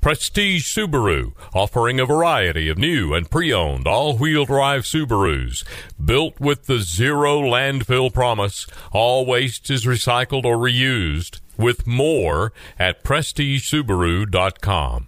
Prestige Subaru, offering a variety of new and pre-owned all-wheel drive Subarus. Built with the zero landfill promise, all waste is recycled or reused. With more at prestigesubaru.com.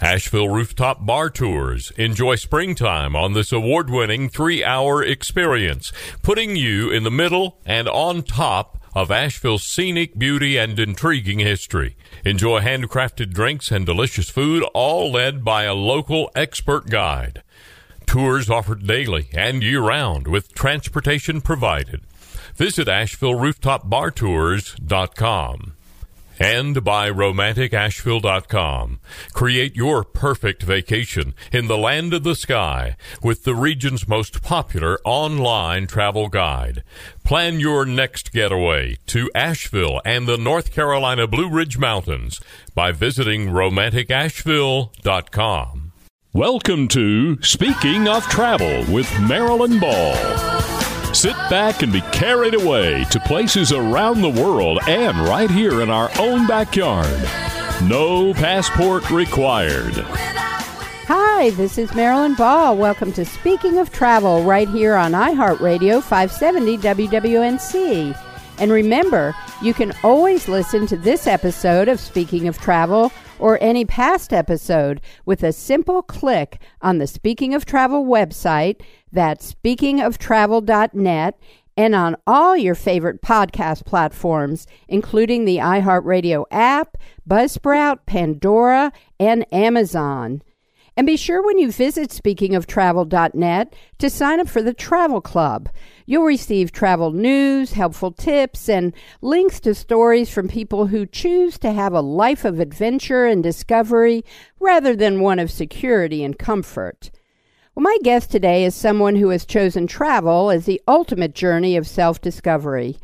Asheville Rooftop Bar Tours. Enjoy springtime on this award winning three hour experience, putting you in the middle and on top of Asheville's scenic beauty and intriguing history. Enjoy handcrafted drinks and delicious food, all led by a local expert guide. Tours offered daily and year round with transportation provided. Visit AshevilleRooftopBarTours.com and by romanticasheville.com. Create your perfect vacation in the land of the sky with the region's most popular online travel guide. Plan your next getaway to Asheville and the North Carolina Blue Ridge Mountains by visiting romanticasheville.com. Welcome to Speaking of Travel with Marilyn Ball. Sit back and be carried away to places around the world and right here in our own backyard. No passport required. Hi, this is Marilyn Ball. Welcome to Speaking of Travel right here on iHeartRadio 570 WWNC. And remember, you can always listen to this episode of Speaking of Travel or any past episode with a simple click on the Speaking of Travel website. That's speakingoftravel.net and on all your favorite podcast platforms, including the iHeartRadio app, Buzzsprout, Pandora, and Amazon. And be sure when you visit speakingoftravel.net to sign up for the Travel Club. You'll receive travel news, helpful tips, and links to stories from people who choose to have a life of adventure and discovery rather than one of security and comfort. Well, my guest today is someone who has chosen travel as the ultimate journey of self discovery.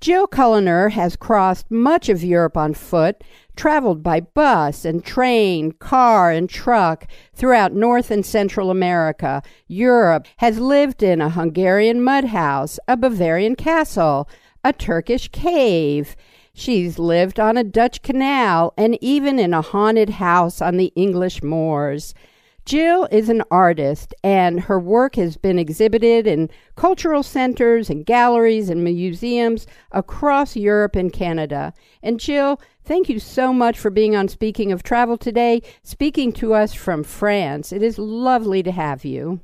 Jill Culliner has crossed much of Europe on foot, traveled by bus and train, car and truck throughout North and Central America, Europe, has lived in a Hungarian mud house, a Bavarian castle, a Turkish cave. She's lived on a Dutch canal and even in a haunted house on the English moors. Jill is an artist, and her work has been exhibited in cultural centers and galleries and museums across Europe and Canada. And Jill, thank you so much for being on Speaking of Travel today, speaking to us from France. It is lovely to have you.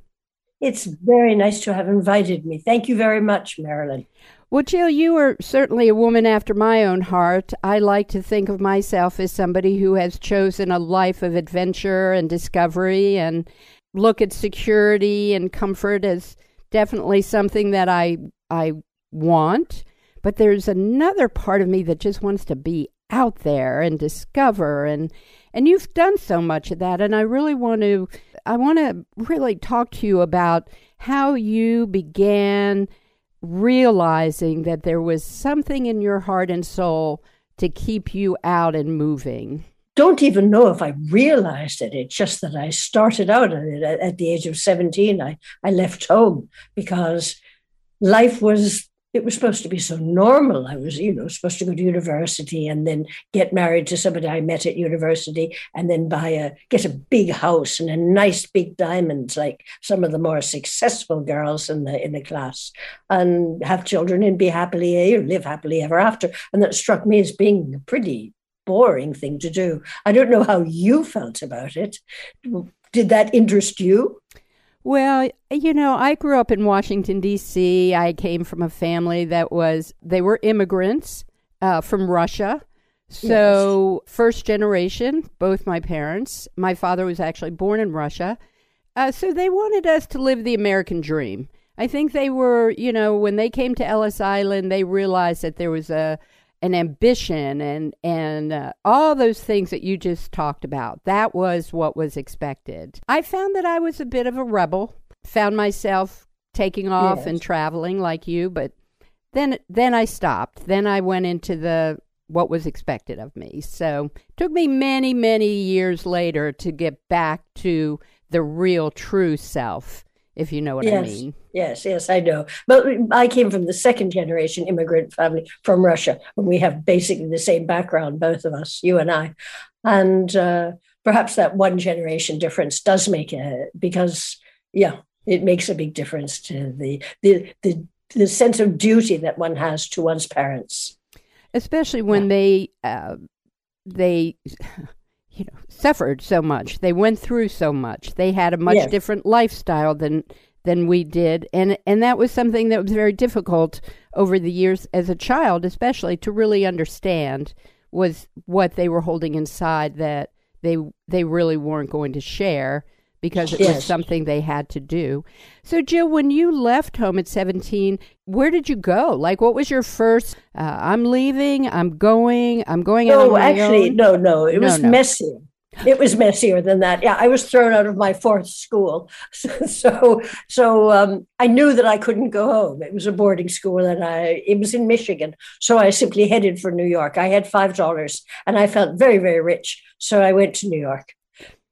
It's very nice to have invited me. Thank you very much, Marilyn. Well, Jill, you are certainly a woman after my own heart. I like to think of myself as somebody who has chosen a life of adventure and discovery and look at security and comfort as definitely something that I I want. But there's another part of me that just wants to be out there and discover and and you've done so much of that and I really want to I want to really talk to you about how you began realizing that there was something in your heart and soul to keep you out and moving? Don't even know if I realized it. It's just that I started out at it at the age of 17. I, I left home because life was it was supposed to be so normal. I was, you know, supposed to go to university and then get married to somebody I met at university and then buy a get a big house and a nice big diamonds like some of the more successful girls in the in the class and have children and be happily live happily ever after. And that struck me as being a pretty boring thing to do. I don't know how you felt about it. Did that interest you? Well, you know, I grew up in Washington, D.C. I came from a family that was, they were immigrants uh, from Russia. So, yes. first generation, both my parents. My father was actually born in Russia. Uh, so, they wanted us to live the American dream. I think they were, you know, when they came to Ellis Island, they realized that there was a, and ambition and and uh, all those things that you just talked about. That was what was expected. I found that I was a bit of a rebel. Found myself taking off Yes. and traveling like you, but then then I stopped. Then I went into the what was expected of me. So it took me many many years later to get back to the real true self, if you know what I mean. Yes, yes, I know. But I came from the second generation immigrant family from Russia, and we have basically the same background, both of us, you and I. And uh, perhaps that one generation difference does make a because, yeah, it makes a big difference to the the the the sense of duty that one has to one's parents. especially when they uh, they you know suffered so much. They went through so much. They had a much Yes. different lifestyle than than we did. And and that was something that was very difficult over the years as a child especially to really understand was what they were holding inside that they they really weren't going to share because it was something they had to do. So Jill, when you left home at 17, where did you go? Like what was your first uh, I'm leaving, I'm going, I'm going out my actually, own? no, no. It No, was no. messier. It was messier than that. Yeah, I was thrown out of my fourth school, so so um, I knew that I couldn't go home. It was a boarding school, and I it was in Michigan, so I simply headed for New York. I had five dollars, and I felt very very rich, so I went to New York.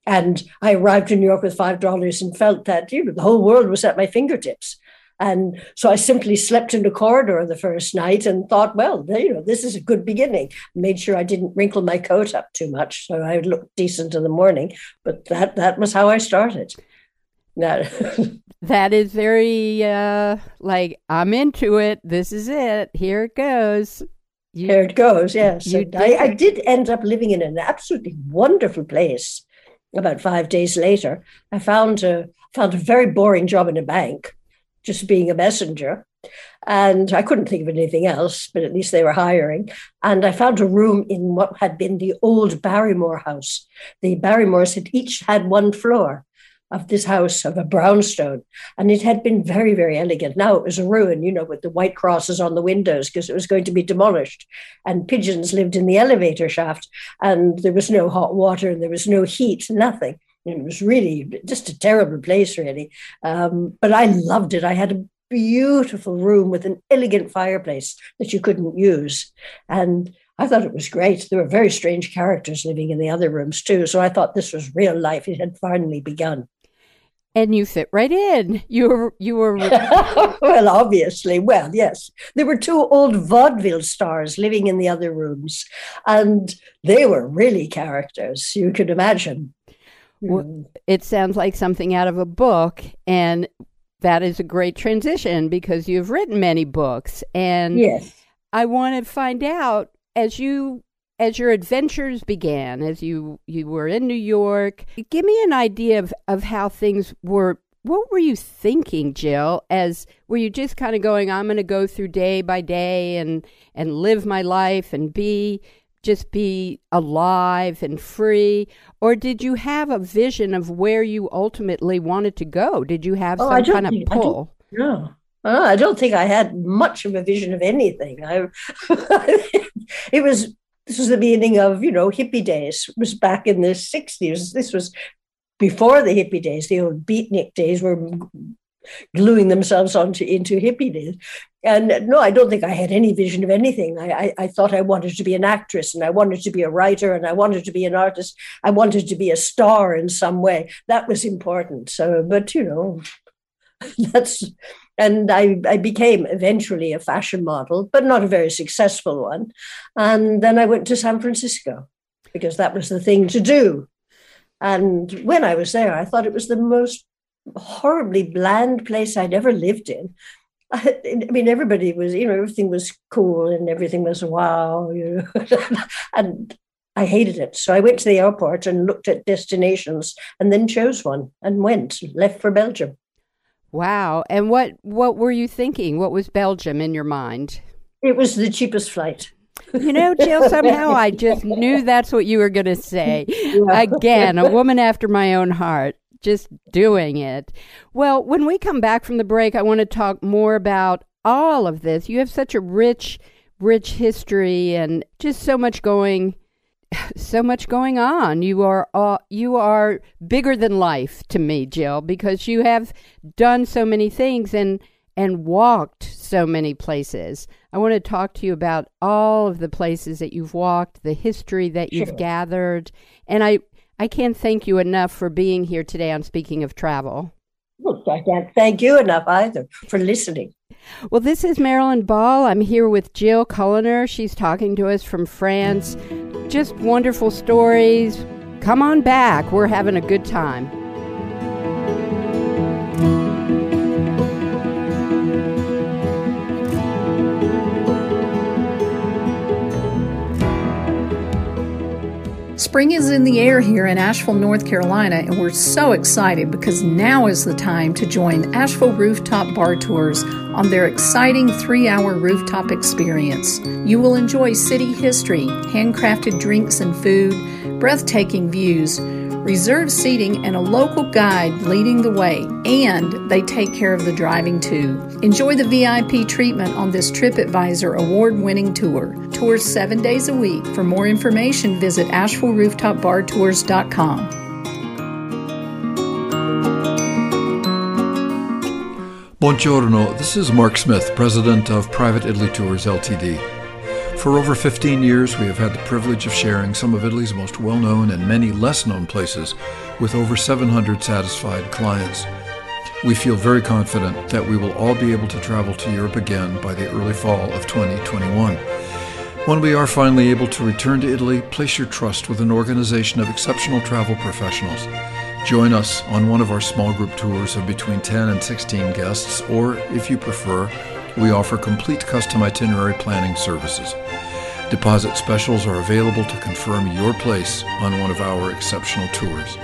And I arrived in New York with five dollars and felt that you know the whole world was at my fingertips. And so I simply slept in the corridor the first night and thought, well, you know, this is a good beginning. Made sure I didn't wrinkle my coat up too much, so I looked decent in the morning. But that that was how I started. That That is very uh like I'm into it. This is it. Here it goes. You- Here it goes, yes. I, I did end up living in an absolutely wonderful place. About five days later, I found a found a very boring job in a bank, just being a messenger. And I couldn't think of anything else, but at least they were hiring. And I found a room in what had been the old Barrymore house. The Barrymores had each had one floor of this house of a brownstone, and it had been very, very elegant. Now it was a ruin, you know, with the white crosses on the windows because it was going to be demolished. And pigeons lived in the elevator shaft, and there was no hot water, and there was no heat, nothing. It was really just a terrible place, really. Um, but I loved it. I had a beautiful room with an elegant fireplace that you couldn't use. And I thought it was great. There were very strange characters living in the other rooms too. So I thought this was real life. It had finally begun. And you fit right in. You were you were well, obviously. Well, yes. There were two old vaudeville stars living in the other rooms, and they were really characters, you could imagine. Well, it sounds like something out of a book and that is a great transition because you've written many books and Yes. I want to find out as you as your adventures began, as you you were in New York, give me an idea of, of how things were. What were you thinking, Jill? As were you just kind of going, I'm going to go through day by day and and live my life and be just be alive and free, or did you have a vision of where you ultimately wanted to go? Did you have Oh, some kind of think- pull? No. Oh, I don't think I had much of a vision of anything. I, it was this was the beginning of you know hippie days. It was back in the sixties. This was before the hippie days. The old beatnik days were gluing themselves onto into hippie days. And uh, no, I don't think I had any vision of anything. I, I, I thought I wanted to be an actress and I wanted to be a writer and I wanted to be an artist. I wanted to be a star in some way. That was important. So, but you know, that's and I, I became eventually a fashion model, but not a very successful one. And then I went to San Francisco because that was the thing to do. And when I was there, I thought it was the most horribly bland place I'd ever lived in. I, mean, everybody was, you know, everything was cool and everything was wow, you know, and I hated it. So I went to the airport and looked at destinations and then chose one and went, left for Belgium. Wow. And what what were you thinking? What was Belgium in your mind? It was the cheapest flight. You know, Jill, somehow I just knew that's what you were going to say. Again, a woman after my own heart, just doing it. Well, when we come back from the break, I want to talk more about all of this. You have such a rich, rich history and just so much going so much going on. You are uh, you are bigger than life to me, Jill, because you have done so many things and and walked so many places. I want to talk to you about all of the places that you've walked, the history that you've sure. gathered, and I I can't thank you enough for being here today on Speaking of Travel. Well, I can't thank you enough either for listening. Well, this is Marilyn Ball. I'm here with Jill Culliner. She's talking to us from France. Just wonderful stories. Come on back. We're having a good time. Spring is in the air here in Asheville, North Carolina, and we're so excited because now is the time to join Asheville Rooftop Bar Tours on their exciting three hour rooftop experience. You will enjoy city history, handcrafted drinks and food, breathtaking views reserved seating, and a local guide leading the way, and they take care of the driving too. Enjoy the VIP treatment on this TripAdvisor award winning tour. Tours seven days a week. For more information, visit AshevilleRooftopBarTours.com. Buongiorno, this is Mark Smith, President of Private Italy Tours Ltd. For over 15 years, we have had the privilege of sharing some of Italy's most well known and many less known places with over 700 satisfied clients. We feel very confident that we will all be able to travel to Europe again by the early fall of 2021. When we are finally able to return to Italy, place your trust with an organization of exceptional travel professionals. Join us on one of our small group tours of between 10 and 16 guests, or if you prefer, we offer complete custom itinerary planning services. Deposit specials are available to confirm your place on one of our exceptional tours.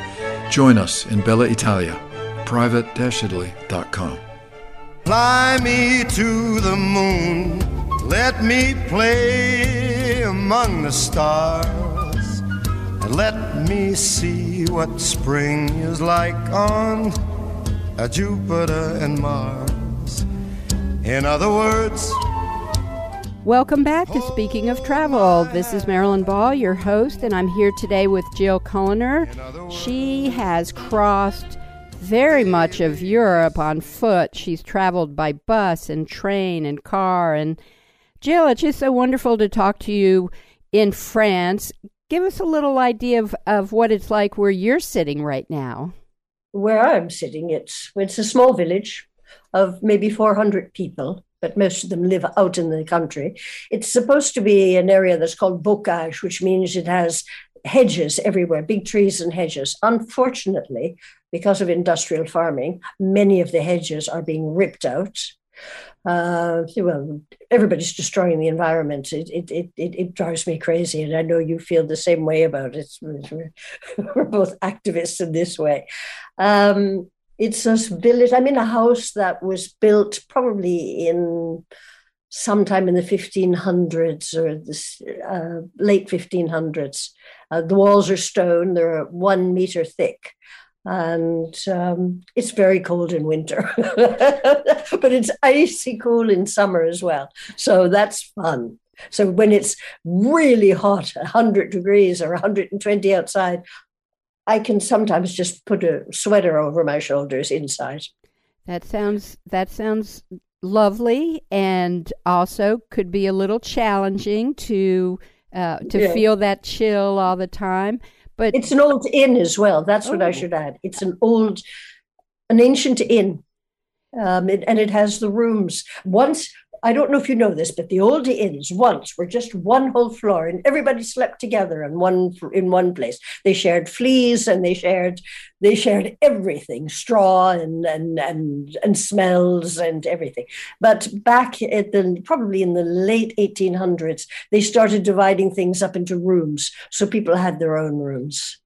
Join us in Bella Italia, private-italy.com. Fly me to the moon, let me play among the stars, and let me see what spring is like on Jupiter and Mars. In other words, Welcome back to oh. Speaking of Travel. This is Marilyn Ball, your host, and I'm here today with Jill Culliner. She has crossed very much of Europe on foot. She's traveled by bus and train and car. And Jill, it's just so wonderful to talk to you in France. Give us a little idea of, of what it's like where you're sitting right now. Where I'm sitting, it's it's a small village of maybe 400 people, but most of them live out in the country. It's supposed to be an area that's called bocage, which means it has hedges everywhere, big trees and hedges. Unfortunately, because of industrial farming, many of the hedges are being ripped out. Uh, well, everybody's destroying the environment. It, it, it, it, drives me crazy. And I know you feel the same way about it. We're both activists in this way. Um, it's a village. I'm in a house that was built probably in sometime in the 1500s or the uh, late 1500s. Uh, the walls are stone, they're one meter thick. And um, it's very cold in winter, but it's icy cool in summer as well. So that's fun. So when it's really hot, 100 degrees or 120 outside, I can sometimes just put a sweater over my shoulders inside. That sounds that sounds lovely, and also could be a little challenging to uh, to yeah. feel that chill all the time. But it's an old inn as well. That's oh. what I oh. should add. It's an old, an ancient inn, um, it, and it has the rooms. Once I don't know if you know this, but the old inns once were just one whole floor, and everybody slept together in one in one place. They shared fleas, and they shared they shared everything, straw and and and and smells and everything. But back at the probably in the late 1800s, they started dividing things up into rooms, so people had their own rooms.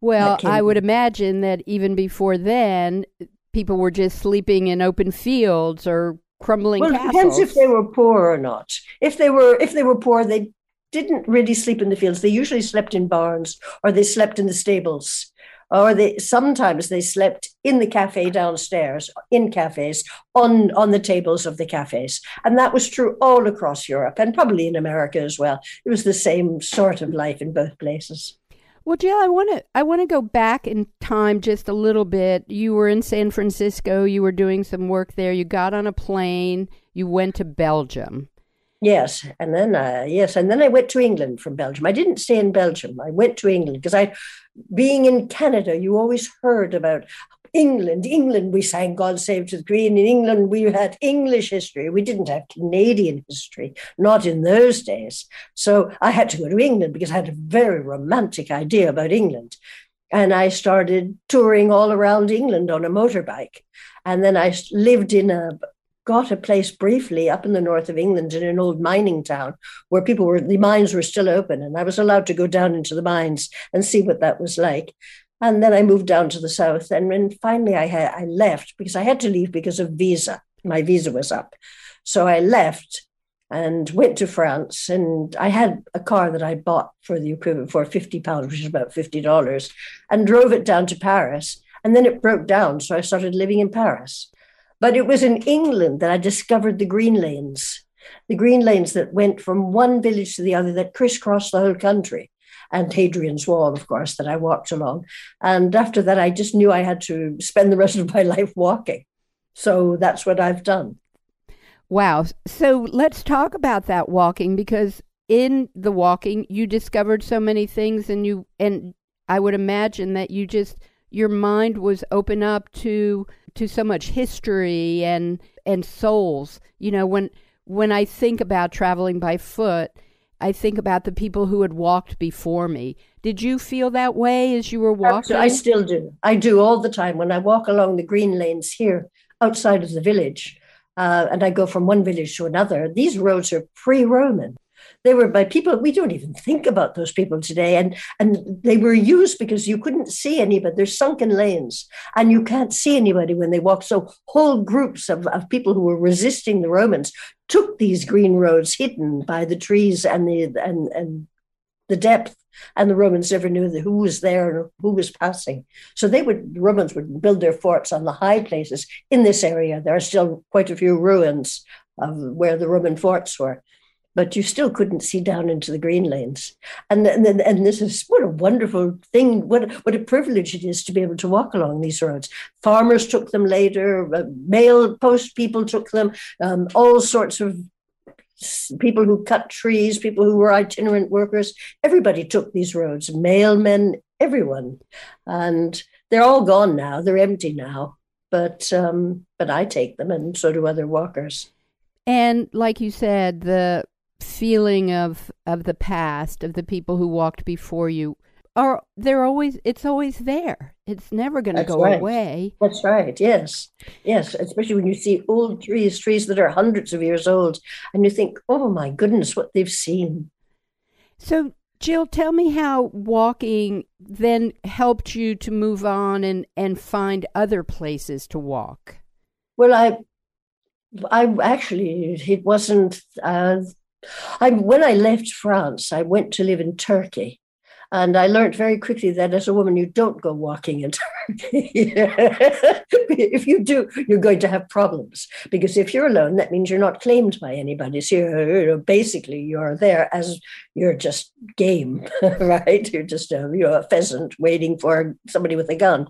Well, I would imagine that even before then, people were just sleeping in open fields or crumbling well, castles. It depends if they were poor or not. If they were if they were poor, they didn't really sleep in the fields. They usually slept in barns or they slept in the stables. or they sometimes they slept in the cafe downstairs in cafes on on the tables of the cafes and that was true all across europe and probably in america as well it was the same sort of life in both places well, Jill, I want to I want to go back in time just a little bit. You were in San Francisco. You were doing some work there. You got on a plane. You went to Belgium. Yes, and then uh, yes, and then I went to England from Belgium. I didn't stay in Belgium. I went to England because I, being in Canada, you always heard about England. England, we sang "God Save the Queen." In England, we had English history. We didn't have Canadian history, not in those days. So I had to go to England because I had a very romantic idea about England, and I started touring all around England on a motorbike. And then I lived in a got a place briefly up in the north of England in an old mining town where people were, the mines were still open. And I was allowed to go down into the mines and see what that was like. And then I moved down to the south. And then finally I, had, I left because I had to leave because of visa. My visa was up. So I left and went to France. And I had a car that I bought for the equivalent for 50 pounds, which is about $50, and drove it down to Paris. And then it broke down. So I started living in Paris. But it was in England that I discovered the green lanes, the green lanes that went from one village to the other that crisscrossed the whole country. And Hadrian's Wall, of course, that I walked along. And after that, I just knew I had to spend the rest of my life walking. So that's what I've done. Wow. So let's talk about that walking because in the walking you discovered so many things and you and I would imagine that you just your mind was open up to to so much history and and souls. You know, when when I think about traveling by foot, I think about the people who had walked before me. Did you feel that way as you were walking? I still do. I do all the time when I walk along the green lanes here outside of the village. Uh, and I go from one village to another. These roads are pre-Roman. They were by people we don't even think about those people today, and and they were used because you couldn't see anybody. There's sunken lanes, and you can't see anybody when they walk. So whole groups of, of people who were resisting the Romans took these green roads hidden by the trees and the and and the depth and the Romans never knew who was there and who was passing. So they would the Romans would build their forts on the high places in this area. There are still quite a few ruins of where the Roman forts were but you still couldn't see down into the green lanes. And, and, and this is what a wonderful thing, what, what a privilege it is to be able to walk along these roads. Farmers took them later, uh, mail post people took them, um, all sorts of people who cut trees, people who were itinerant workers, everybody took these roads, mailmen, everyone. And they're all gone now, they're empty now. But um, but I take them, and so do other walkers. And like you said, the feeling of of the past of the people who walked before you are they're always it's always there. It's never going to go right. away. That's right. Yes. Yes. Especially when you see old trees trees that are hundreds of years old and you think oh my goodness what they've seen. So jill tell me how walking then helped you to move on and and find other places to walk. Well i i actually it wasn't uh, I, when I left France, I went to live in Turkey. And I learned very quickly that as a woman, you don't go walking in Turkey. if you do, you're going to have problems because if you're alone, that means you're not claimed by anybody. So you're, you know, basically you're there as you're just game, right? You're just a, you know, a pheasant waiting for somebody with a gun.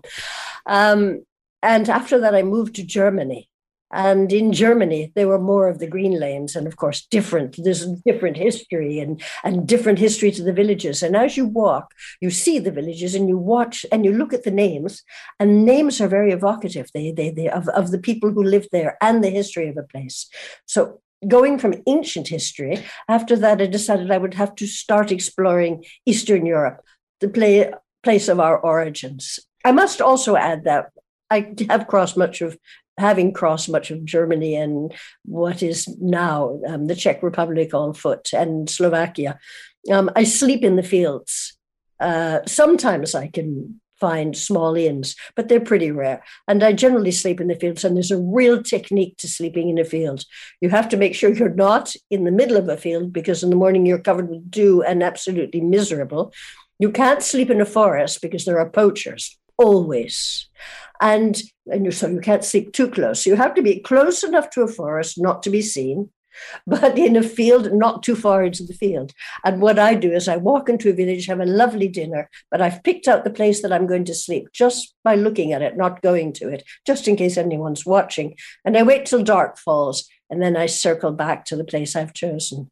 Um, and after that, I moved to Germany and in Germany, there were more of the green lanes, and of course, different. There's different history and and different history to the villages. And as you walk, you see the villages, and you watch and you look at the names, and names are very evocative. They they they of, of the people who lived there and the history of a place. So going from ancient history, after that, I decided I would have to start exploring Eastern Europe, the play, place of our origins. I must also add that I have crossed much of having crossed much of Germany and what is now um, the Czech Republic on foot and Slovakia, um, I sleep in the fields. Uh, sometimes I can find small inns, but they're pretty rare. And I generally sleep in the fields, and there's a real technique to sleeping in a field. You have to make sure you're not in the middle of a field because in the morning you're covered with dew and absolutely miserable. You can't sleep in a forest because there are poachers always. And, and so you can't sleep too close. You have to be close enough to a forest not to be seen, but in a field, not too far into the field. And what I do is I walk into a village, have a lovely dinner, but I've picked out the place that I'm going to sleep just by looking at it, not going to it, just in case anyone's watching. And I wait till dark falls, and then I circle back to the place I've chosen.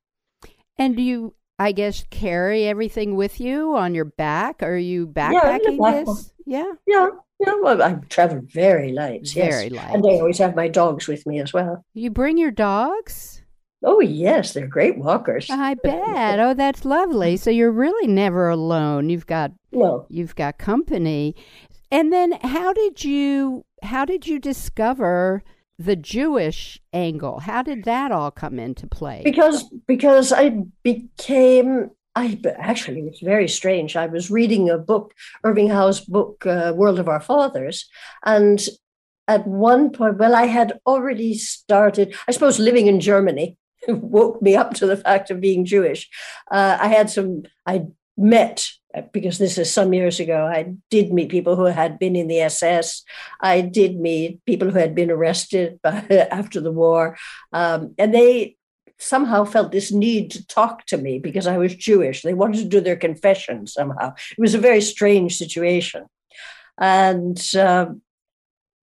And do you, I guess, carry everything with you on your back? Are you backpacking yeah, this? Yeah. Yeah. Yeah, well, I travel very light. Very yes. light. And I always have my dogs with me as well. You bring your dogs? Oh, yes, they're great walkers. I bet. oh, that's lovely. So you're really never alone. You've got no. you've got company. And then how did you how did you discover the Jewish angle? How did that all come into play? Because because I became I actually it's very strange. I was reading a book, Irving Howe's book, uh, World of Our Fathers, and at one point, well, I had already started, I suppose, living in Germany woke me up to the fact of being Jewish. Uh, I had some, I met, because this is some years ago, I did meet people who had been in the SS. I did meet people who had been arrested by, after the war. Um, and they somehow felt this need to talk to me because I was Jewish. They wanted to do their confession somehow. It was a very strange situation. And uh,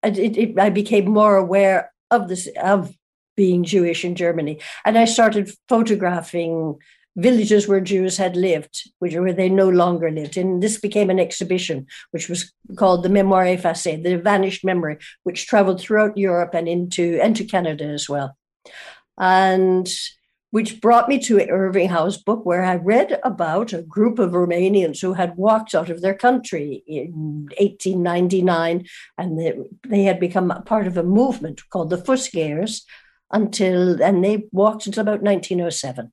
it, it, I became more aware of this, of being Jewish in Germany. And I started photographing villages where Jews had lived, which where they no longer lived. And this became an exhibition, which was called the Memoire Effacée, the Vanished Memory, which traveled throughout Europe and into, into Canada as well. And which brought me to Irving Howe's book, where I read about a group of Romanians who had walked out of their country in 1899, and they, they had become part of a movement called the Fusgeyers, until, and they walked until about 1907,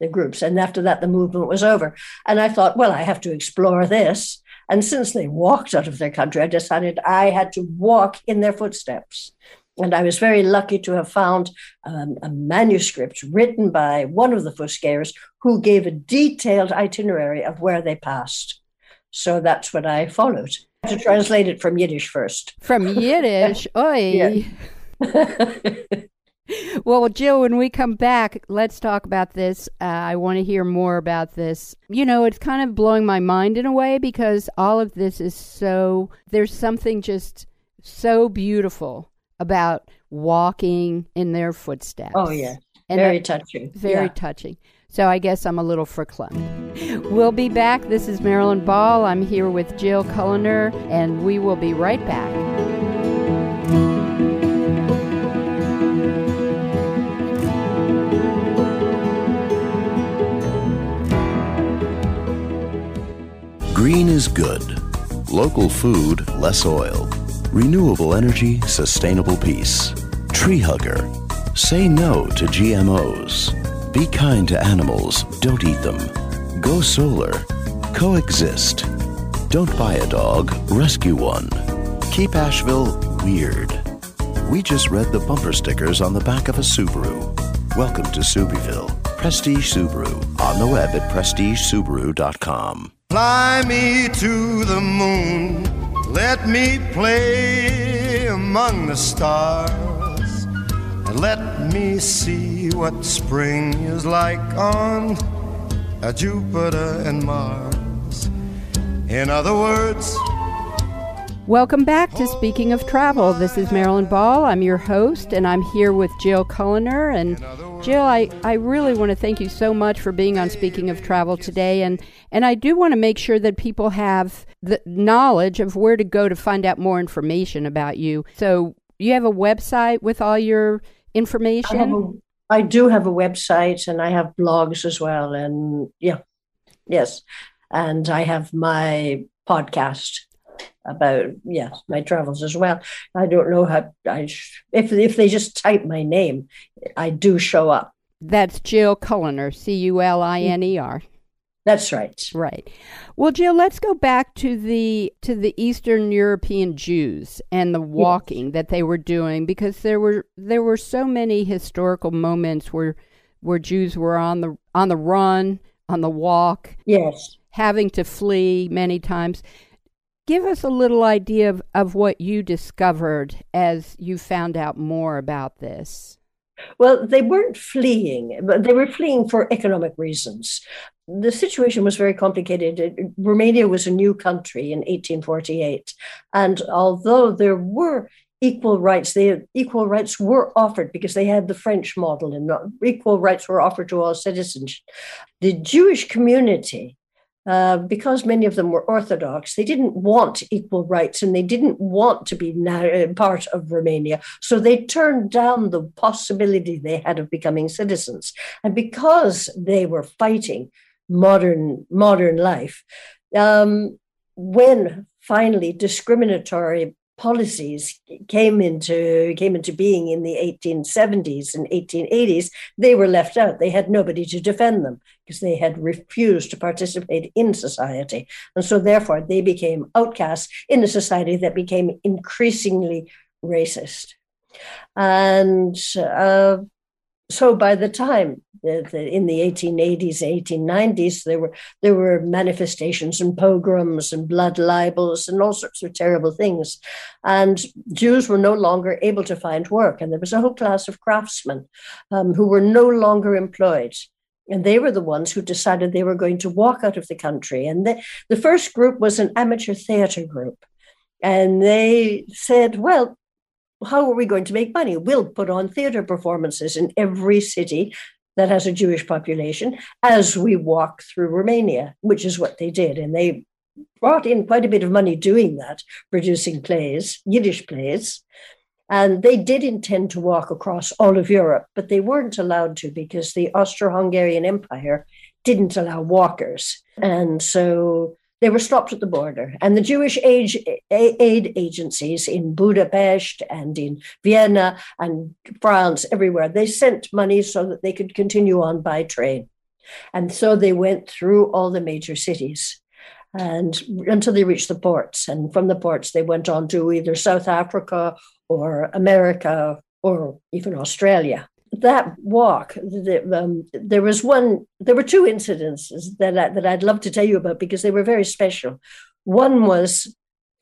the groups. And after that, the movement was over. And I thought, well, I have to explore this. And since they walked out of their country, I decided I had to walk in their footsteps. And I was very lucky to have found um, a manuscript written by one of the Fusgeyers who gave a detailed itinerary of where they passed. So that's what I followed. I had to translate it from Yiddish first. From Yiddish, oi. well, Jill, when we come back, let's talk about this. Uh, I want to hear more about this. You know, it's kind of blowing my mind in a way because all of this is so, there's something just so beautiful about walking in their footsteps. Oh, yeah. And very touching. Very yeah. touching. So I guess I'm a little verklempt. We'll be back. This is Marilyn Ball. I'm here with Jill Culliner, and we will be right back. Green is good. Local food, less oil. Renewable energy, sustainable peace. Tree hugger. Say no to GMOs. Be kind to animals, don't eat them. Go solar. Coexist. Don't buy a dog, rescue one. Keep Asheville weird. We just read the bumper stickers on the back of a Subaru. Welcome to Subieville. Prestige Subaru. On the web at prestigesubaru.com. Fly me to the moon, let me play among the stars, and let me see what spring is like on Jupiter and Mars. In other words, Welcome back to Speaking of Travel. This is Marilyn Ball. I'm your host, and I'm here with Jill Culliner. And Jill, I, I really want to thank you so much for being on Speaking of Travel today. And, and I do want to make sure that people have the knowledge of where to go to find out more information about you. So, you have a website with all your information? I, a, I do have a website and I have blogs as well. And yeah, yes. And I have my podcast about yeah my travels as well. I don't know how I if if they just type my name, I do show up. That's Jill Culliner, C U L I N E R. That's right. Right. Well, Jill, let's go back to the to the Eastern European Jews and the walking yes. that they were doing because there were there were so many historical moments where where Jews were on the on the run, on the walk. Yes. Having to flee many times Give us a little idea of, of what you discovered as you found out more about this. Well, they weren't fleeing, but they were fleeing for economic reasons. The situation was very complicated. Romania was a new country in 1848. And although there were equal rights, the equal rights were offered because they had the French model, and equal rights were offered to all citizens. The Jewish community uh, because many of them were Orthodox, they didn't want equal rights and they didn't want to be uh, part of Romania. So they turned down the possibility they had of becoming citizens. And because they were fighting modern, modern life, um, when finally discriminatory policies came into came into being in the 1870s and 1880s they were left out. They had nobody to defend them because they had refused to participate in society. And so therefore they became outcasts in a society that became increasingly racist. And uh, so by the time in the 1880s 1890s there were there were manifestations and pogroms and blood libels and all sorts of terrible things. And jews were no longer able to find work. And there was a whole class of craftsmen um, who were no longer employed. And they were the ones who decided they were going to walk out of the country. And the, the first group was an amateur theater group. And they said well how are we going to make money? We'll put on theater performances in every city that has a Jewish population as we walk through Romania, which is what they did. And they brought in quite a bit of money doing that, producing plays, Yiddish plays. And they did intend to walk across all of Europe, but they weren't allowed to because the Austro Hungarian Empire didn't allow walkers. And so they were stopped at the border. And the Jewish aid, aid agencies in Budapest and in Vienna and France, everywhere, they sent money so that they could continue on by train. And so they went through all the major cities and until they reached the ports. And from the ports, they went on to either South Africa or America or even Australia that walk, the, um, there was one, there were two incidences that, I, that I'd love to tell you about because they were very special. One was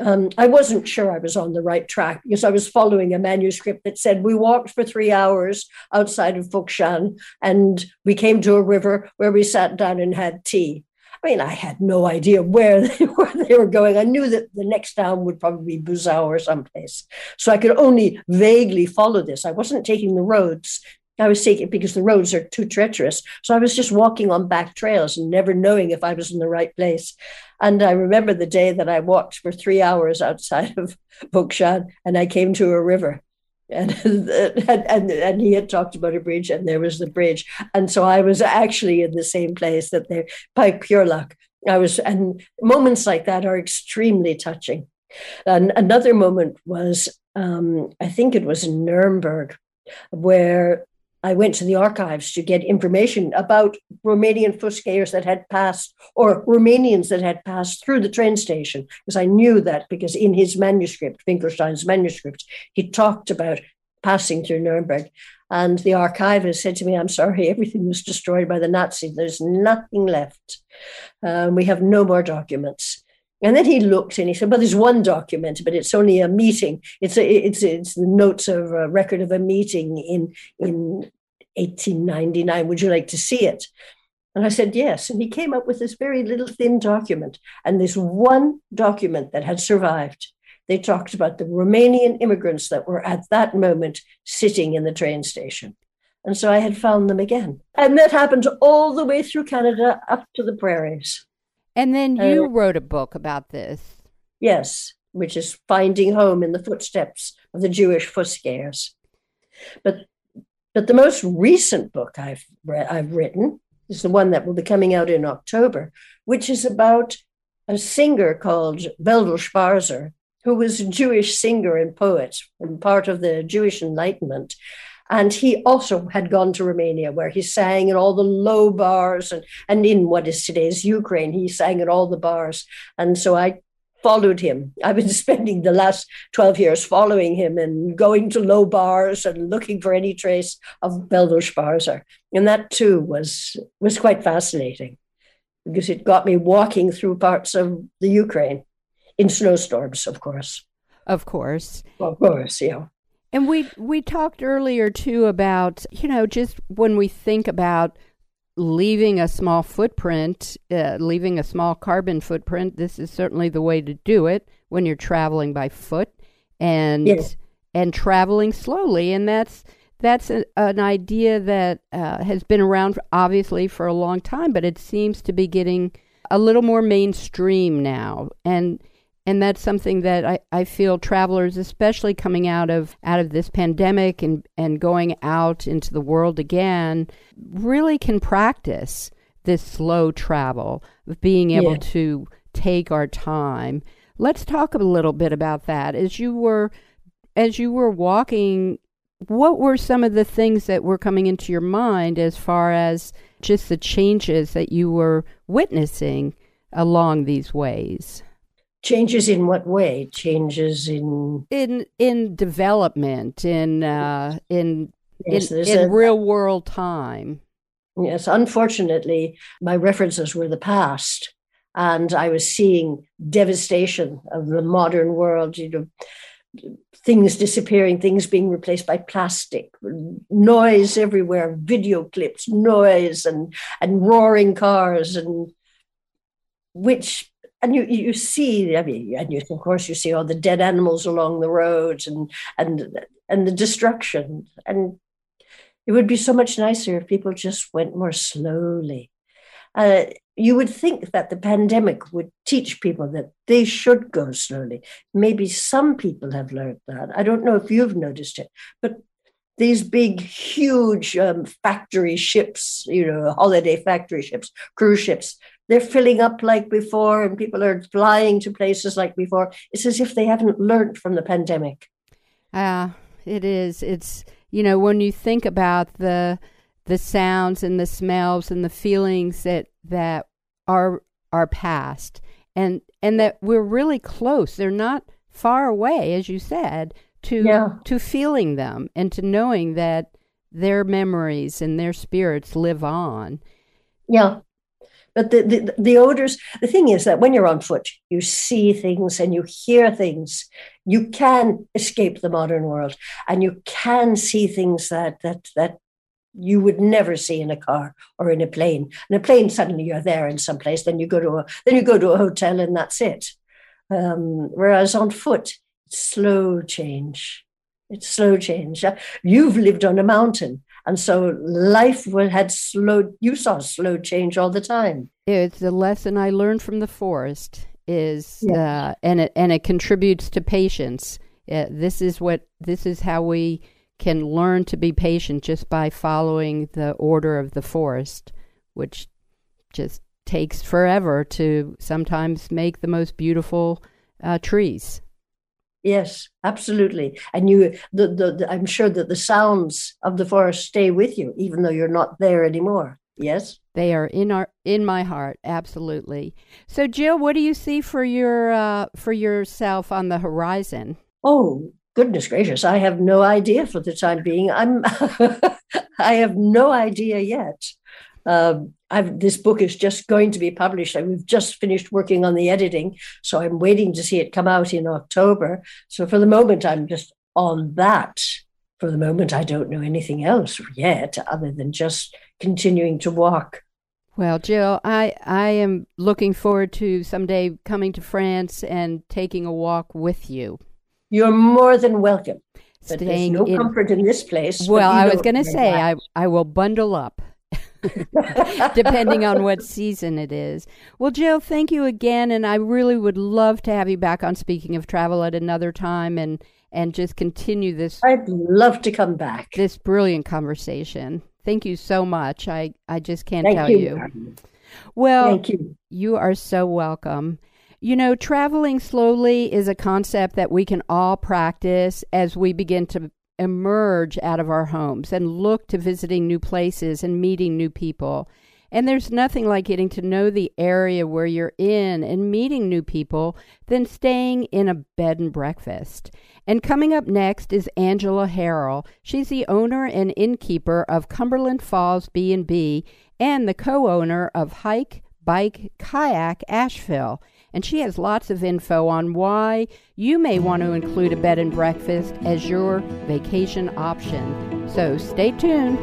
um, I wasn't sure I was on the right track because I was following a manuscript that said we walked for three hours outside of Focșani and we came to a river where we sat down and had tea. I mean, I had no idea where they, where they were going. I knew that the next town would probably be Buzău or someplace. So I could only vaguely follow this. I wasn't taking the roads I was taking because the roads are too treacherous. So I was just walking on back trails and never knowing if I was in the right place. And I remember the day that I walked for three hours outside of Focșani and I came to a river. And, and, and, and he had talked about a bridge and there was the bridge. And so I was actually in the same place that they, by pure luck, I was, and moments like that are extremely touching. And another moment was, um, I think it was in Nuremberg, where I went to the archives to get information about Romanian Fusgeyers that had passed, or Romanians that had passed through the train station, because I knew that because in his manuscript, Finkelstein's manuscript, he talked about passing through Nuremberg. And the archivist said to me, I'm sorry, everything was destroyed by the Nazis. There's nothing left. Um, we have no more documents. And then he looked and he said, "Well, there's one document, but it's only a meeting. It's a, it's it's the notes of a record of a meeting in in 1899. Would you like to see it?" And I said, "Yes." And he came up with this very little thin document, and this one document that had survived. They talked about the Romanian immigrants that were at that moment sitting in the train station. And so I had found them again. And that happened all the way through Canada up to the prairies. And then you uh, wrote a book about this. Yes, which is Finding Home in the Footsteps of the Jewish Fusgeyers. But but the most recent book I've re- I've written is the one that will be coming out in October, which is about a singer called Velvel Zbarzher, who was a Jewish singer and poet and part of the Jewish Enlightenment. And he also had gone to Romania, where he sang in all the low bars and, and in what is today's Ukraine, he sang at all the bars. And so I followed him. I've been spending the last 12 years following him and going to low bars and looking for any trace of Velvel Zbarzher. And that too was, was quite fascinating because it got me walking through parts of the Ukraine in snowstorms, of course. Of course. Of course, yeah. And we we talked earlier too about you know just when we think about leaving a small footprint, uh, leaving a small carbon footprint. This is certainly the way to do it when you're traveling by foot and Yes. and traveling slowly, and that's that's a, an idea that uh, has been around obviously for a long time, but it seems to be getting a little more mainstream now, and and that's something that I, I feel travelers, especially coming out of out of this pandemic and and going out into the world again, really can practice this slow travel of being able Yeah. to take our time. Let's talk a little bit about that. As you were as you were walking, what were some of the things that were coming into your mind as far as just the changes that you were witnessing along these ways? Changes in what way? Changes in in in development in uh in yes, in, in a- real world time Yes, unfortunately, my references were the past, and I was seeing devastation of the modern world. You know, things disappearing, things being replaced by plastic, noise everywhere, video clips, noise, and and roaring cars, and which. And you, you see, I mean, and you, of course, you see all the dead animals along the roads, and and and the destruction, and it would be so much nicer if people just went more slowly. Uh, you would think that the pandemic would teach people that they should go slowly. Maybe some people have learned that. I don't know if you've noticed it, but these big, huge um, factory ships, you know, holiday factory ships, cruise ships, they're filling up like before, and people are flying to places like before. It's as if they haven't learned from the pandemic. Ah, it is. It's you know when you think about the the sounds and the smells and the feelings that that are are past, and and that we're really close. They're not far away, as you said, to Yeah. to feeling them and to knowing that their memories and their spirits live on. Yeah. But the, the, the odors, the thing is that when you're on foot, you see things and you hear things. You can escape the modern world and you can see things that, that, that you would never see in a car or in a plane. In a plane, suddenly you're there in some place, then you go to a, then you go to a hotel and that's it. Um, whereas on foot, it's slow change. It's slow change. You've lived on a mountain. And so life had slow, you saw slow change all the time. It's a lesson I learned from the forest is Yeah. uh, and it and it contributes to patience. Uh, this is what this is how we can learn to be patient just by following the order of the forest, which just takes forever to sometimes make the most beautiful uh, trees. Yes, absolutely. And you, the, the, the, I'm sure that the sounds of the forest stay with you, even though you're not there anymore. Yes. They are in our in my heart, absolutely. So, Jill, what do you see for your uh, for yourself on the horizon? Oh, goodness gracious. I have no idea for the time being. I'm, I have no idea yet. Um, I've, this book is just going to be published. and We've just finished working on the editing, so I'm waiting to see it come out in October. So for the moment, I'm just on that. For the moment, I don't know anything else yet, other than just continuing to walk. Well, Jill, I, I am looking forward to someday coming to France and taking a walk with you. You're more than welcome. But there's no in- comfort in this place. Well, I was going to say I. I will bundle up, depending on what season it is. Well, Jill, thank you again, and I really would love to have you back on Speaking of Travel at another time and and just continue this I'd love to come back. this brilliant conversation. Thank you so much. I I just can't Thank tell you. you. Martin. Well, Thank you. You are so welcome. You know, traveling slowly is a concept that we can all practice as we begin to emerge out of our homes and look to visiting new places and meeting new people. And there's nothing like getting to know the area where you're in and meeting new people than staying in a bed and breakfast. And coming up next is Angela Harrell. She's the owner and innkeeper of Cumberland Falls B&B and the co-owner of Hike Bike Kayak Asheville. And she has lots of info on why you may want to include a bed and breakfast as your vacation option. So stay tuned.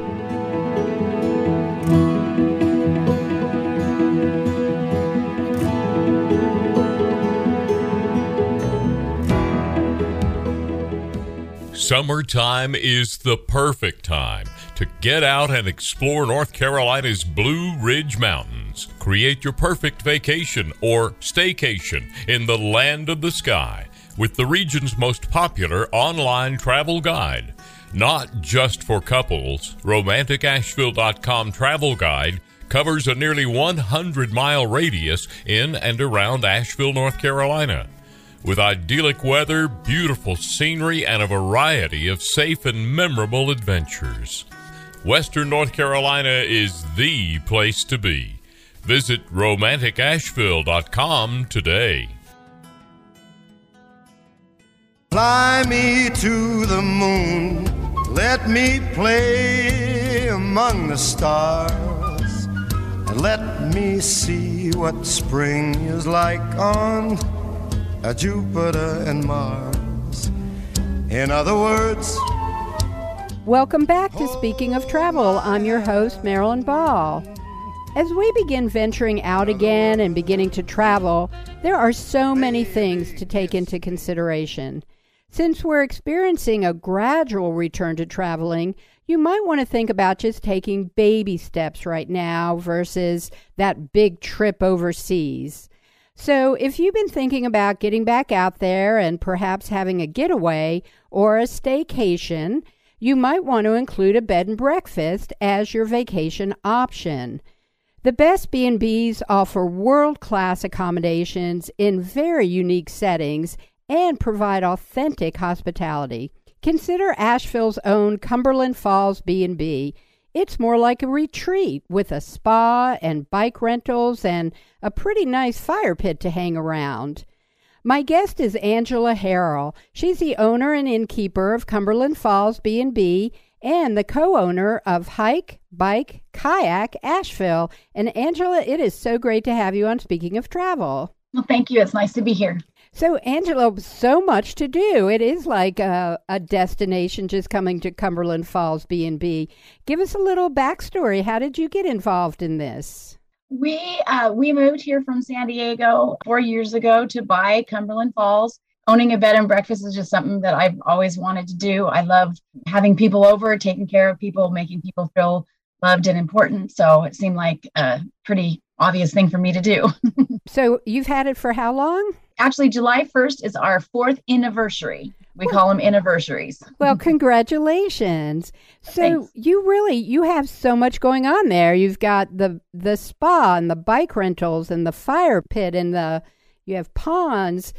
Summertime is the perfect time to get out and explore North Carolina's Blue Ridge Mountains. Create your perfect vacation or staycation in the land of the sky with the region's most popular online travel guide. Not just for couples, RomanticAsheville.com travel guide covers a nearly 100 mile radius in and around Asheville, North Carolina. With idyllic weather, beautiful scenery, and a variety of safe and memorable adventures. Western North Carolina is the place to be. Visit romanticasheville.com today. Fly me to the moon, let me play among the stars, and let me see what spring is like on Jupiter and Mars. In other words, Welcome back to Speaking of Travel. I'm your host, Marilyn Ball. As we begin venturing out again and beginning to travel, there are so many things to take into consideration. Since we're experiencing a gradual return to traveling, you might want to think about just taking baby steps right now versus that big trip overseas. So, if you've been thinking about getting back out there and perhaps having a getaway or a staycation, you might want to include a bed and breakfast as your vacation option. The best B&Bs offer world-class accommodations in very unique settings and provide authentic hospitality. Consider Asheville's own Cumberland Falls B&B. It's more like a retreat with a spa and bike rentals and a pretty nice fire pit to hang around. My guest is Angela Harrell. She's the owner and innkeeper of Cumberland Falls B&B and the co-owner of Hike, Bike, Kayak Asheville. And Angela, it is so great to have you on Speaking of Travel. Well, thank you. It's nice to be here. So, Angela, so much to do. It is like a, a destination just coming to Cumberland Falls B&B. Give us a little backstory. How did you get involved in this? We uh, we moved here from San Diego four years ago to buy Cumberland Falls. Owning a bed and breakfast is just something that I've always wanted to do. I love having people over, taking care of people, making people feel loved and important. So it seemed like a pretty obvious thing for me to do. so you've had it for how long? Actually, July 1st is our fourth anniversary. We call them anniversaries. Well, congratulations. So Thanks. you really you have so much going on there. You've got the the spa and the bike rentals and the fire pit and the you have ponds.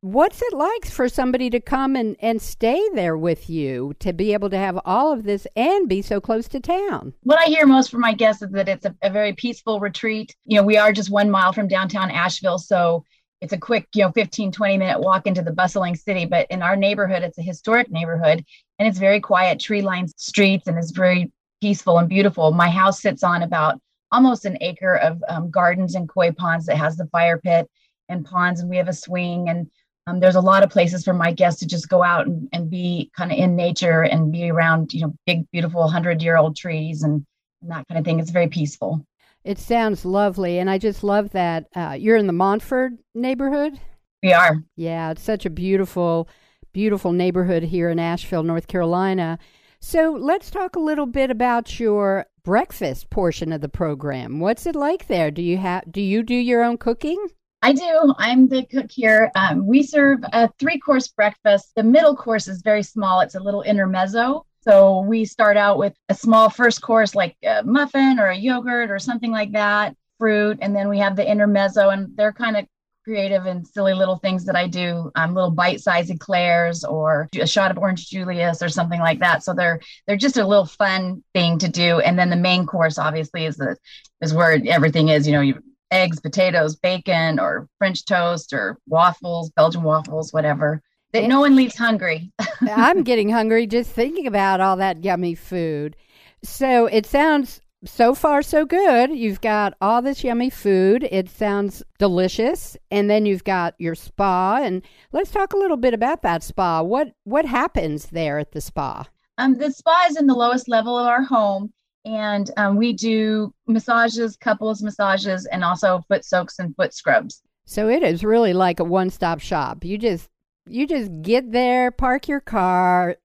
What's it like for somebody to come and, and stay there with you to be able to have all of this and be so close to town? What I hear most from my guests is that it's a, a very peaceful retreat. You know, we are just one mile from downtown Asheville. So it's a quick you know 15 20 minute walk into the bustling city but in our neighborhood it's a historic neighborhood and it's very quiet tree lined streets and it's very peaceful and beautiful. My house sits on about almost an acre of um, gardens and koi ponds that has the fire pit and ponds and we have a swing and um, there's a lot of places for my guests to just go out and, and be kind of in nature and be around you know big beautiful 100 year old trees and, and that kind of thing. It's very peaceful it sounds lovely, and I just love that uh, you're in the Montford neighborhood. We are. Yeah, it's such a beautiful, beautiful neighborhood here in Asheville, North Carolina. So let's talk a little bit about your breakfast portion of the program. What's it like there? Do you have do you do your own cooking? I do. I'm the cook here. Um, we serve a three course breakfast. The middle course is very small. It's a little intermezzo. So we start out with a small first course, like a muffin or a yogurt or something like that, fruit. And then we have the intermezzo, and they're kind of creative and silly little things that I do, um, little bite-sized eclairs or a shot of orange Julius or something like that. So they're they're just a little fun thing to do. And then the main course, obviously, is the is where everything is. You know, you eggs, potatoes, bacon, or French toast, or waffles, Belgian waffles, whatever that no one leaves hungry. I'm getting hungry just thinking about all that yummy food. So it sounds so far so good. You've got all this yummy food. It sounds delicious, and then you've got your spa. And let's talk a little bit about that spa. What what happens there at the spa? Um, the spa is in the lowest level of our home, and um, we do massages, couples massages, and also foot soaks and foot scrubs. So it is really like a one-stop shop. You just you just get there, park your car,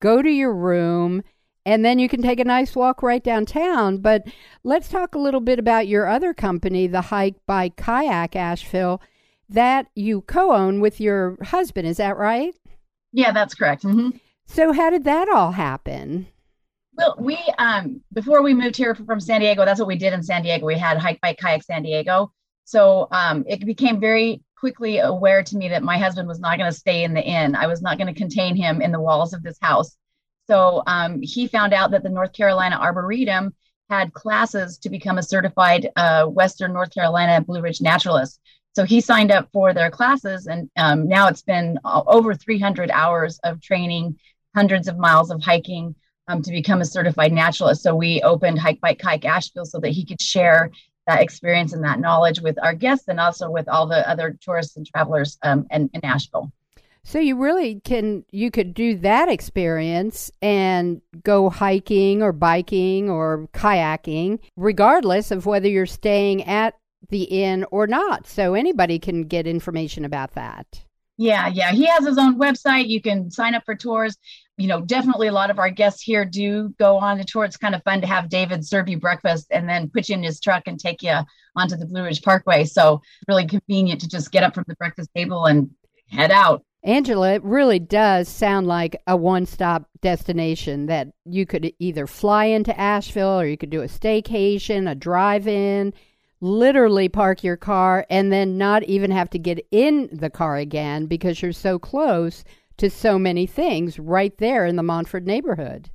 go to your room, and then you can take a nice walk right downtown. But let's talk a little bit about your other company, the Hike Bike Kayak Asheville, that you co-own with your husband. Is that right? Yeah, that's correct. Mm-hmm. So how did that all happen? Well, we um before we moved here from San Diego, that's what we did in San Diego. We had Hike Bike Kayak San Diego. So um, it became very quickly aware to me that my husband was not going to stay in the inn. I was not going to contain him in the walls of this house. So um, he found out that the North Carolina Arboretum had classes to become a certified uh, Western North Carolina Blue Ridge naturalist. So he signed up for their classes, and um, now it's been uh, over 300 hours of training, hundreds of miles of hiking um, to become a certified naturalist. So we opened Hike Bike Kayak Asheville so that he could share that experience and that knowledge with our guests and also with all the other tourists and travelers um, in, in Asheville. So you really can you could do that experience and go hiking or biking or kayaking regardless of whether you're staying at the inn or not. So anybody can get information about that. Yeah, yeah. He has his own website. You can sign up for tours you know, definitely a lot of our guests here do go on the tour. It's kind of fun to have David serve you breakfast and then put you in his truck and take you onto the Blue Ridge Parkway. So really convenient to just get up from the breakfast table and head out. Angela, it really does sound like a one stop destination that you could either fly into Asheville or you could do a staycation, a drive in, literally park your car, and then not even have to get in the car again because you're so close to so many things right there in the Montford neighborhood.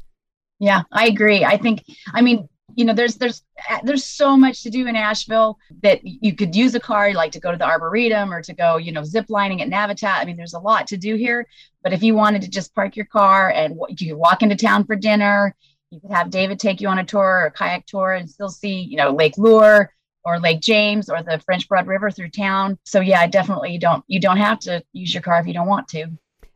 Yeah, I agree. I think, I mean, you know, there's there's there's so much to do in Asheville that you could use a car, like to go to the Arboretum or to go, you know, zip lining at Navitat. I mean, there's a lot to do here. But if you wanted to just park your car and you could walk into town for dinner, you could have David take you on a tour or a kayak tour and still see, you know, Lake Lure or Lake James or the French Broad River through town. So yeah, definitely don't you don't have to use your car if you don't want to.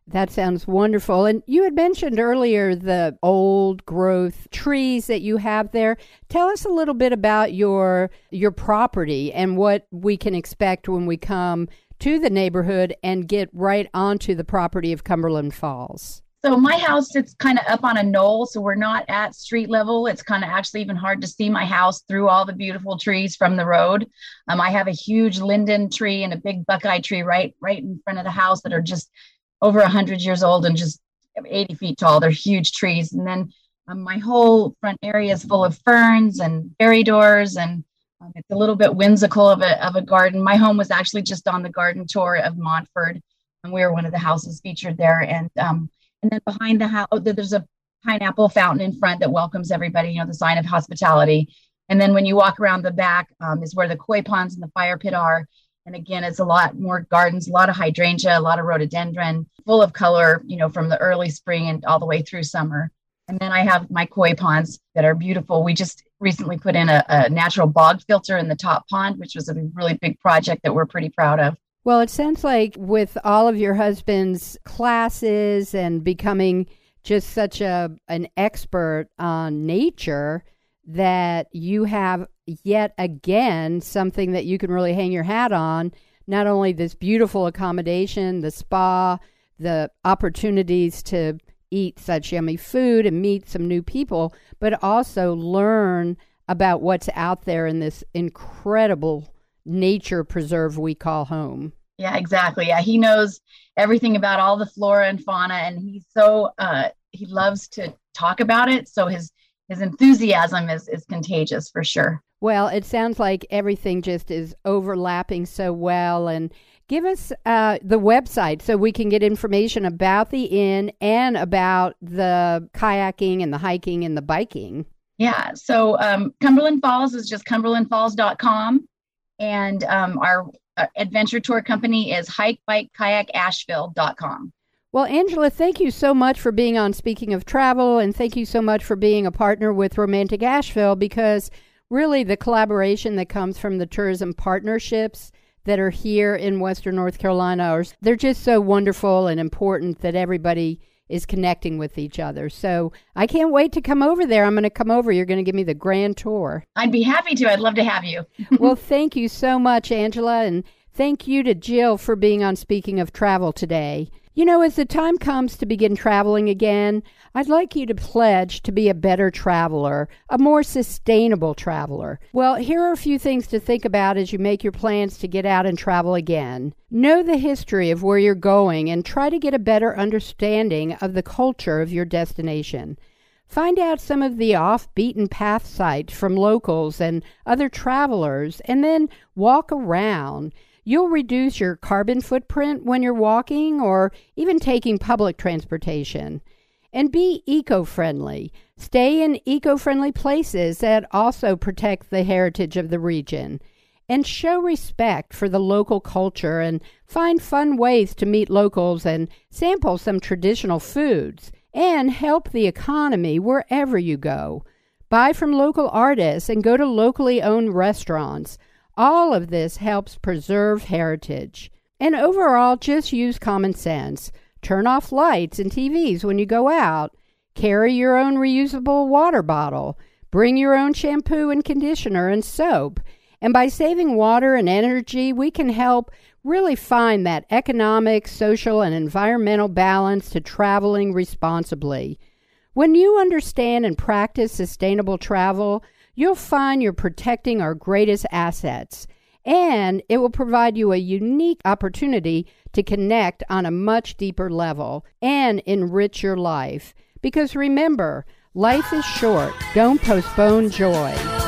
That sounds wonderful. And you had mentioned earlier the old growth trees that you have there. Tell us a little bit about your your property and what we can expect when we come to the neighborhood and get right onto the property of Cumberland Falls. So my house sits kind of up on a knoll, so we're not at street level. It's kind of actually even hard to see my house through all the beautiful trees from the road. Um, I have a huge linden tree and a big buckeye tree right right in front of the house that are just over 100 years old and just 80 feet tall. They're huge trees. And then um, my whole front area is full of ferns and berry doors and um, it's a little bit whimsical of a, of a garden. My home was actually just on the garden tour of Montford, and we were one of the houses featured there. And um, and then behind the house, oh, there's a pineapple fountain in front that welcomes everybody. You know, the sign of hospitality. And then when you walk around the back, um, is where the koi ponds and the fire pit are. And again, it's a lot more gardens, a lot of hydrangea, a lot of rhododendron, full of color, you know, from the early spring and all the way through summer. And then I have my koi ponds that are beautiful. We just recently put in a, a natural bog filter in the top pond, which was a really big project that we're pretty proud of. Well, it sounds like with all of your husband's classes and becoming just such a an expert on nature that you have yet again something that you can really hang your hat on. Not only this beautiful accommodation, the spa, the opportunities to eat such yummy food and meet some new people, but also learn about what's out there in this incredible nature preserve we call home. Yeah, exactly. Yeah, he knows everything about all the flora and fauna, and he's so uh, he loves to talk about it. So his his enthusiasm is is contagious for sure. Well, it sounds like everything just is overlapping so well and give us uh, the website so we can get information about the inn and about the kayaking and the hiking and the biking. Yeah, so um, Cumberland Falls is just cumberlandfalls.com. And um, our uh, adventure tour company is hikebikekayakasheville.com. Well, Angela, thank you so much for being on Speaking of Travel, and thank you so much for being a partner with Romantic Asheville because really the collaboration that comes from the tourism partnerships that are here in Western North Carolina are they're just so wonderful and important that everybody is connecting with each other. So I can't wait to come over there. I'm going to come over. You're going to give me the grand tour. I'd be happy to. I'd love to have you. well, thank you so much, Angela, and thank you to Jill for being on Speaking of Travel today. You know, as the time comes to begin traveling again, I'd like you to pledge to be a better traveler, a more sustainable traveler. Well, here are a few things to think about as you make your plans to get out and travel again. Know the history of where you're going and try to get a better understanding of the culture of your destination. Find out some of the off beaten path sites from locals and other travelers, and then walk around. You'll reduce your carbon footprint when you're walking or even taking public transportation. And be eco friendly. Stay in eco friendly places that also protect the heritage of the region. And show respect for the local culture and find fun ways to meet locals and sample some traditional foods. And help the economy wherever you go. Buy from local artists and go to locally owned restaurants. All of this helps preserve heritage. And overall, just use common sense. Turn off lights and TVs when you go out. Carry your own reusable water bottle. Bring your own shampoo and conditioner and soap. And by saving water and energy, we can help really find that economic, social, and environmental balance to traveling responsibly. When you understand and practice sustainable travel, you'll find you're protecting our greatest assets. And it will provide you a unique opportunity to connect on a much deeper level and enrich your life. Because remember, life is short. Don't postpone joy.